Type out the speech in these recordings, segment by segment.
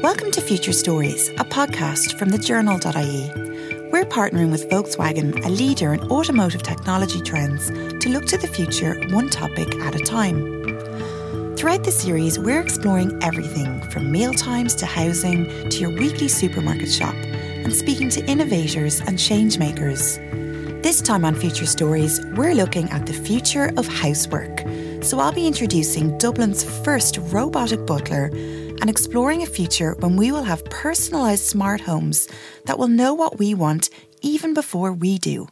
Welcome to Future Stories, a podcast from the journal.ie. We're partnering with Volkswagen, a leader in automotive technology trends, to look to the future one topic at a time. Throughout the series, we're exploring everything from meal times to housing to your weekly supermarket shop and speaking to innovators and changemakers. This time on Future Stories, we're looking at the future of housework. So I'll be introducing Dublin's first robotic butler and exploring a future when we will have personalised smart homes that will know what we want even before we do.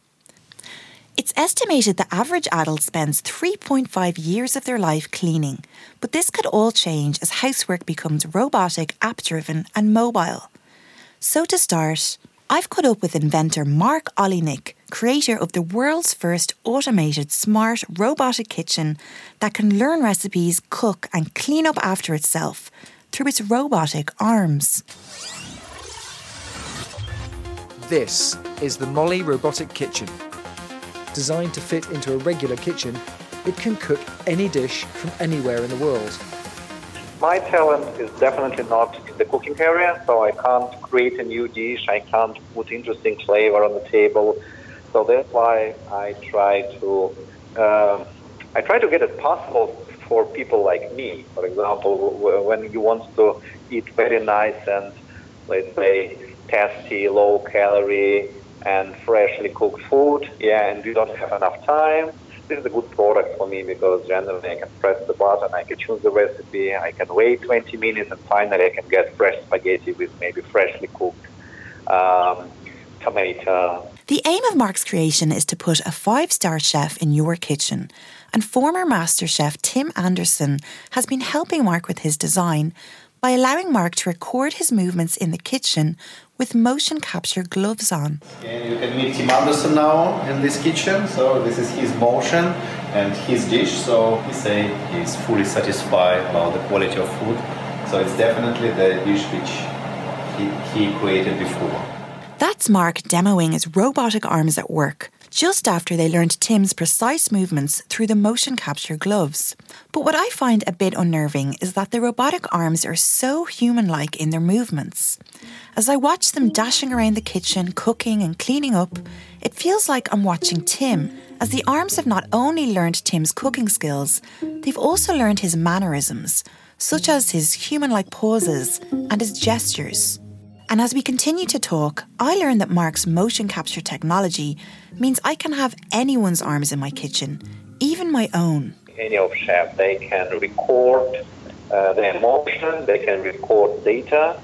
It's estimated the average adult spends 3.5 years of their life cleaning, but this could all change as housework becomes robotic, app driven, and mobile. So, to start, I've caught up with inventor Mark Oleynik, creator of the world's first automated smart robotic kitchen that can learn recipes, cook, and clean up after itself through its robotic arms. This is the Moley Robotic Kitchen. Designed to fit into a regular kitchen, it can cook any dish from anywhere in the world. My talent is definitely not in the cooking area, so I can't create a new dish, I can't put interesting flavor on the table. So that's why I try to uh, I try to get it possible for people like me. For example, when you want to eat very nice and let's say tasty, low calorie, and freshly cooked food, yeah, and you don't have enough time, this is a good product for me because generally I can press the button, I can choose the recipe, I can wait 20 minutes, and finally I can get fresh spaghetti with maybe freshly cooked um, tomato. The aim of Mark's creation is to put a five star chef in your kitchen. And former MasterChef Tim Anderson has been helping Mark with his design by allowing Mark to record his movements in the kitchen with motion capture gloves on. And you can meet Tim Anderson now in this kitchen. So this is his motion and his dish. So he say he's fully satisfied about the quality of food. So it's definitely the dish which he, he created before. That's Mark demoing his robotic arms at work, just after they learned Tim's precise movements through the motion capture gloves. But what I find a bit unnerving is that the robotic arms are so human like in their movements. As I watch them dashing around the kitchen, cooking and cleaning up, it feels like I'm watching Tim, as the arms have not only learned Tim's cooking skills, they've also learned his mannerisms, such as his human like pauses and his gestures. And as we continue to talk, I learn that Mark's motion capture technology means I can have anyone's arms in my kitchen, even my own. Any of chef, they can record uh, the emotion, they can record data,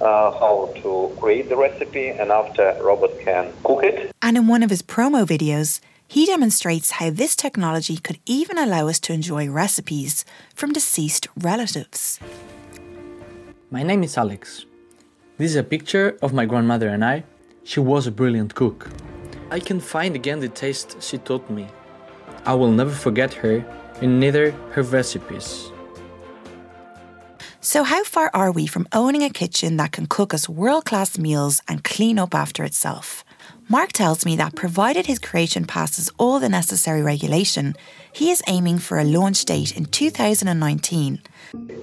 uh, how to create the recipe, and after robot can cook it. And in one of his promo videos, he demonstrates how this technology could even allow us to enjoy recipes from deceased relatives. My name is Alex. This is a picture of my grandmother and I. She was a brilliant cook. I can find again the taste she taught me. I will never forget her, and neither her recipes. So, how far are we from owning a kitchen that can cook us world class meals and clean up after itself? Mark tells me that provided his creation passes all the necessary regulation, he is aiming for a launch date in 2019.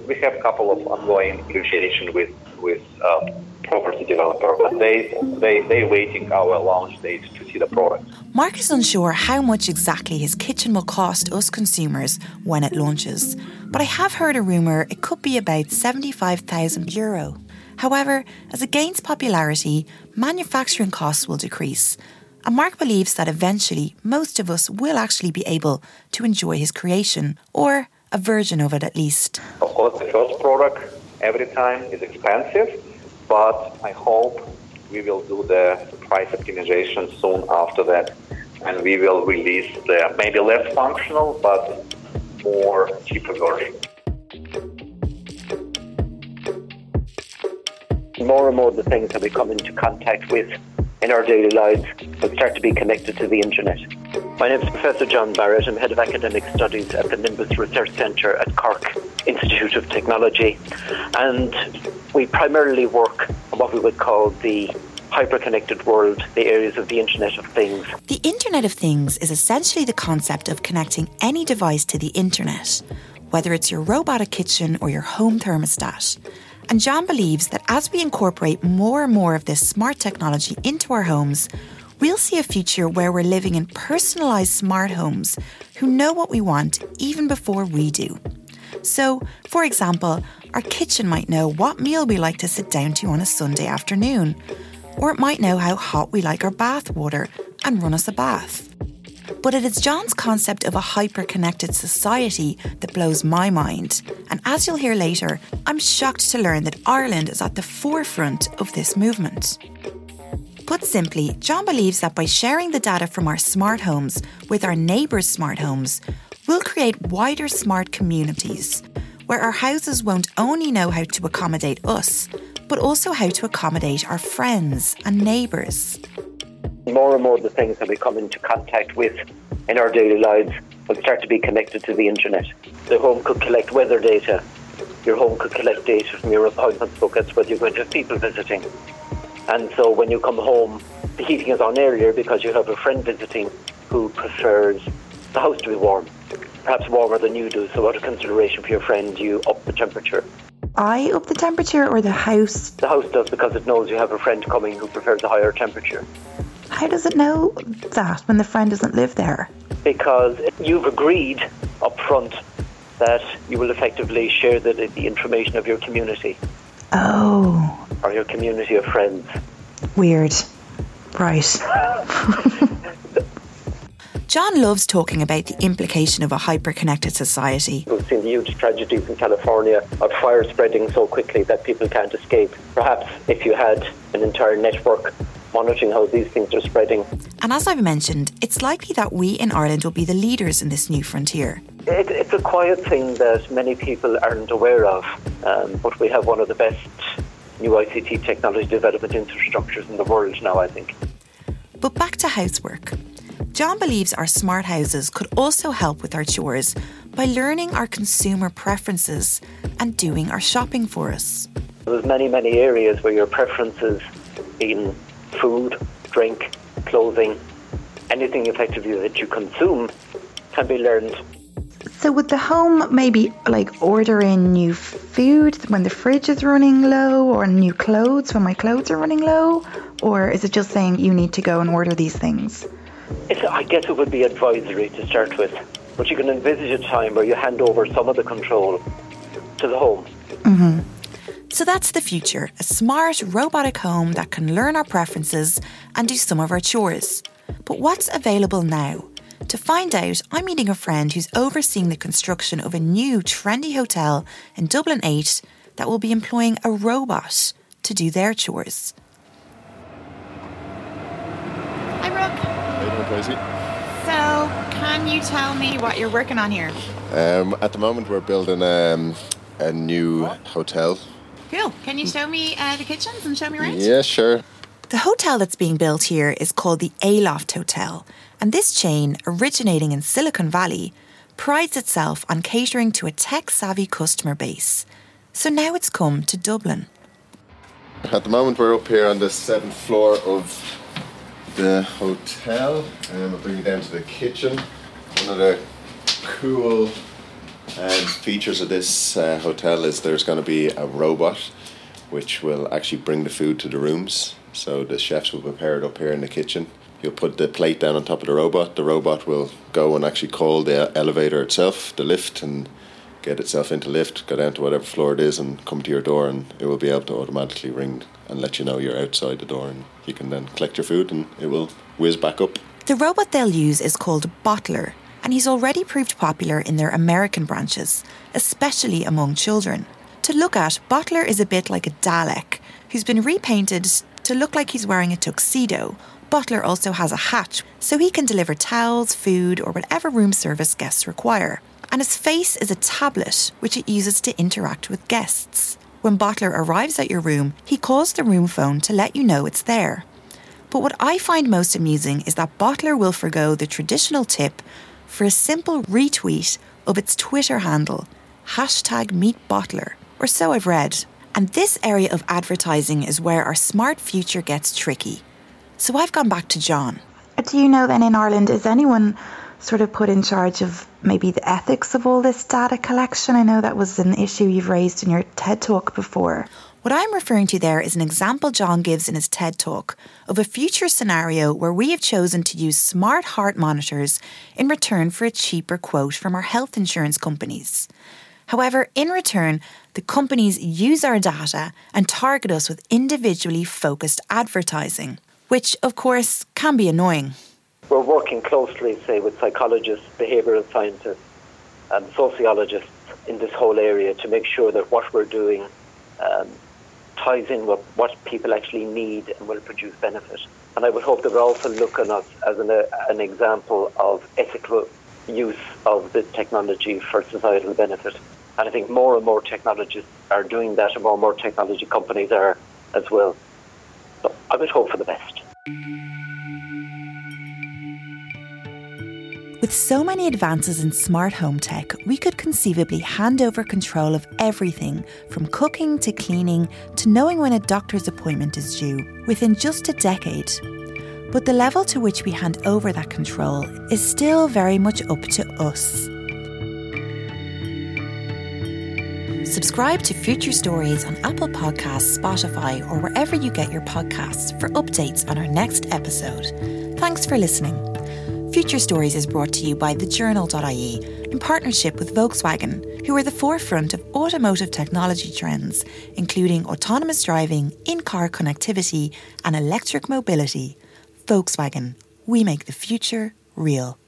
We have a couple of ongoing negotiations with with uh, property developer, but they they they waiting our launch date to see the product. Mark is unsure how much exactly his kitchen will cost us consumers when it launches, but I have heard a rumor it could be about 75,000 euro. However, as it gains popularity, manufacturing costs will decrease. And Mark believes that eventually most of us will actually be able to enjoy his creation, or a version of it at least. Of course, the first product every time is expensive, but I hope we will do the price optimization soon after that, and we will release the maybe less functional but more cheaper version. more and more of the things that we come into contact with in our daily lives will start to be connected to the internet. My name is Professor John Barrett. I'm Head of Academic Studies at the Nimbus Research Centre at Cork Institute of Technology. And we primarily work on what we would call the hyper-connected world, the areas of the Internet of Things. The Internet of Things is essentially the concept of connecting any device to the Internet, whether it's your robotic kitchen or your home thermostat. And John believes that as we incorporate more and more of this smart technology into our homes, we'll see a future where we're living in personalised smart homes who know what we want even before we do. So, for example, our kitchen might know what meal we like to sit down to on a Sunday afternoon, or it might know how hot we like our bath water and run us a bath. But it is John's concept of a hyper connected society that blows my mind. And as you'll hear later, I'm shocked to learn that Ireland is at the forefront of this movement. Put simply, John believes that by sharing the data from our smart homes with our neighbours' smart homes, we'll create wider smart communities where our houses won't only know how to accommodate us, but also how to accommodate our friends and neighbours. More and more of the things that we come into contact with in our daily lives will start to be connected to the internet. The home could collect weather data. Your home could collect data from your appointment book bookings, whether you're going to have people visiting. And so when you come home, the heating is on earlier because you have a friend visiting who prefers the house to be warm, perhaps warmer than you do. So out of consideration for your friend, you up the temperature. I up the temperature or the house? The house does because it knows you have a friend coming who prefers a higher temperature. How does it know that when the friend doesn't live there? Because you've agreed up front that you will effectively share the, the information of your community. Oh. Or your community of friends. Weird. Right. John loves talking about the implication of a hyper connected society. We've seen the huge tragedies in California of fire spreading so quickly that people can't escape. Perhaps if you had an entire network monitoring how these things are spreading. And as I've mentioned, it's likely that we in Ireland will be the leaders in this new frontier. It, it's a quiet thing that many people aren't aware of, um, but we have one of the best new ICT technology development infrastructures in the world now, I think. But back to housework. John believes our smart houses could also help with our chores by learning our consumer preferences and doing our shopping for us. There's many, many areas where your preferences in food, drink, clothing, anything effectively that you consume can be learned. So would the home maybe like ordering new food when the fridge is running low or new clothes when my clothes are running low? Or is it just saying you need to go and order these things? I guess it would be advisory to start with. But you can envisage a time where you hand over some of the control to the home. Mm-hmm. So that's the future a smart robotic home that can learn our preferences and do some of our chores. But what's available now? To find out, I'm meeting a friend who's overseeing the construction of a new trendy hotel in Dublin 8 that will be employing a robot to do their chores. Hi, Brook. How you doing, Tracy? So, can you tell me what you're working on here? Um, at the moment, we're building um, a new hotel. Cool. Can you show me uh, the kitchens and show me around? Yeah, sure. The hotel that's being built here is called the Aloft Hotel, and this chain, originating in Silicon Valley, prides itself on catering to a tech savvy customer base. So now it's come to Dublin. At the moment, we're up here on the seventh floor of the hotel, and I'll bring you down to the kitchen. One of the cool um, features of this uh, hotel is there's going to be a robot which will actually bring the food to the rooms. So the chefs will prepare it up here in the kitchen. You'll put the plate down on top of the robot. The robot will go and actually call the elevator itself, the lift, and get itself into lift, go down to whatever floor it is, and come to your door, and it will be able to automatically ring and let you know you're outside the door, and you can then collect your food, and it will whiz back up. The robot they'll use is called Botlr, and he's already proved popular in their American branches, especially among children. To look at, Botlr is a bit like a Dalek, who's been repainted to look like he's wearing a tuxedo. Botlr also has a hatch, so he can deliver towels, food, or whatever room service guests require. And his face is a tablet, which it uses to interact with guests. When Botlr arrives at your room, he calls the room phone to let you know it's there. But what I find most amusing is that Botlr will forego the traditional tip for a simple retweet of its Twitter handle, hashtag meetbotlr, or so I've read. And this area of advertising is where our smart future gets tricky. So I've gone back to John. Do you know then in Ireland, is anyone sort of put in charge of maybe the ethics of all this data collection? I know that was an issue you've raised in your TED talk before. What I'm referring to there is an example John gives in his TED talk of a future scenario where we have chosen to use smart heart monitors in return for a cheaper quote from our health insurance companies. However, in return, the companies use our data and target us with individually focused advertising, which, of course, can be annoying. We're working closely, say, with psychologists, behavioural scientists, and sociologists in this whole area to make sure that what we're doing um, ties in with what people actually need and will produce benefit. And I would hope that we're also looking at as an, uh, an example of ethical use of the technology for societal benefit. And I think more and more technologists are doing that, and more and more technology companies are as well. So I would hope for the best. With so many advances in smart home tech, we could conceivably hand over control of everything from cooking to cleaning to knowing when a doctor's appointment is due within just a decade. But the level to which we hand over that control is still very much up to us. Subscribe to Future Stories on Apple Podcasts, Spotify, or wherever you get your podcasts for updates on our next episode. Thanks for listening. Future Stories is brought to you by thejournal.ie in partnership with Volkswagen, who are the forefront of automotive technology trends, including autonomous driving, in car connectivity, and electric mobility. Volkswagen, we make the future real.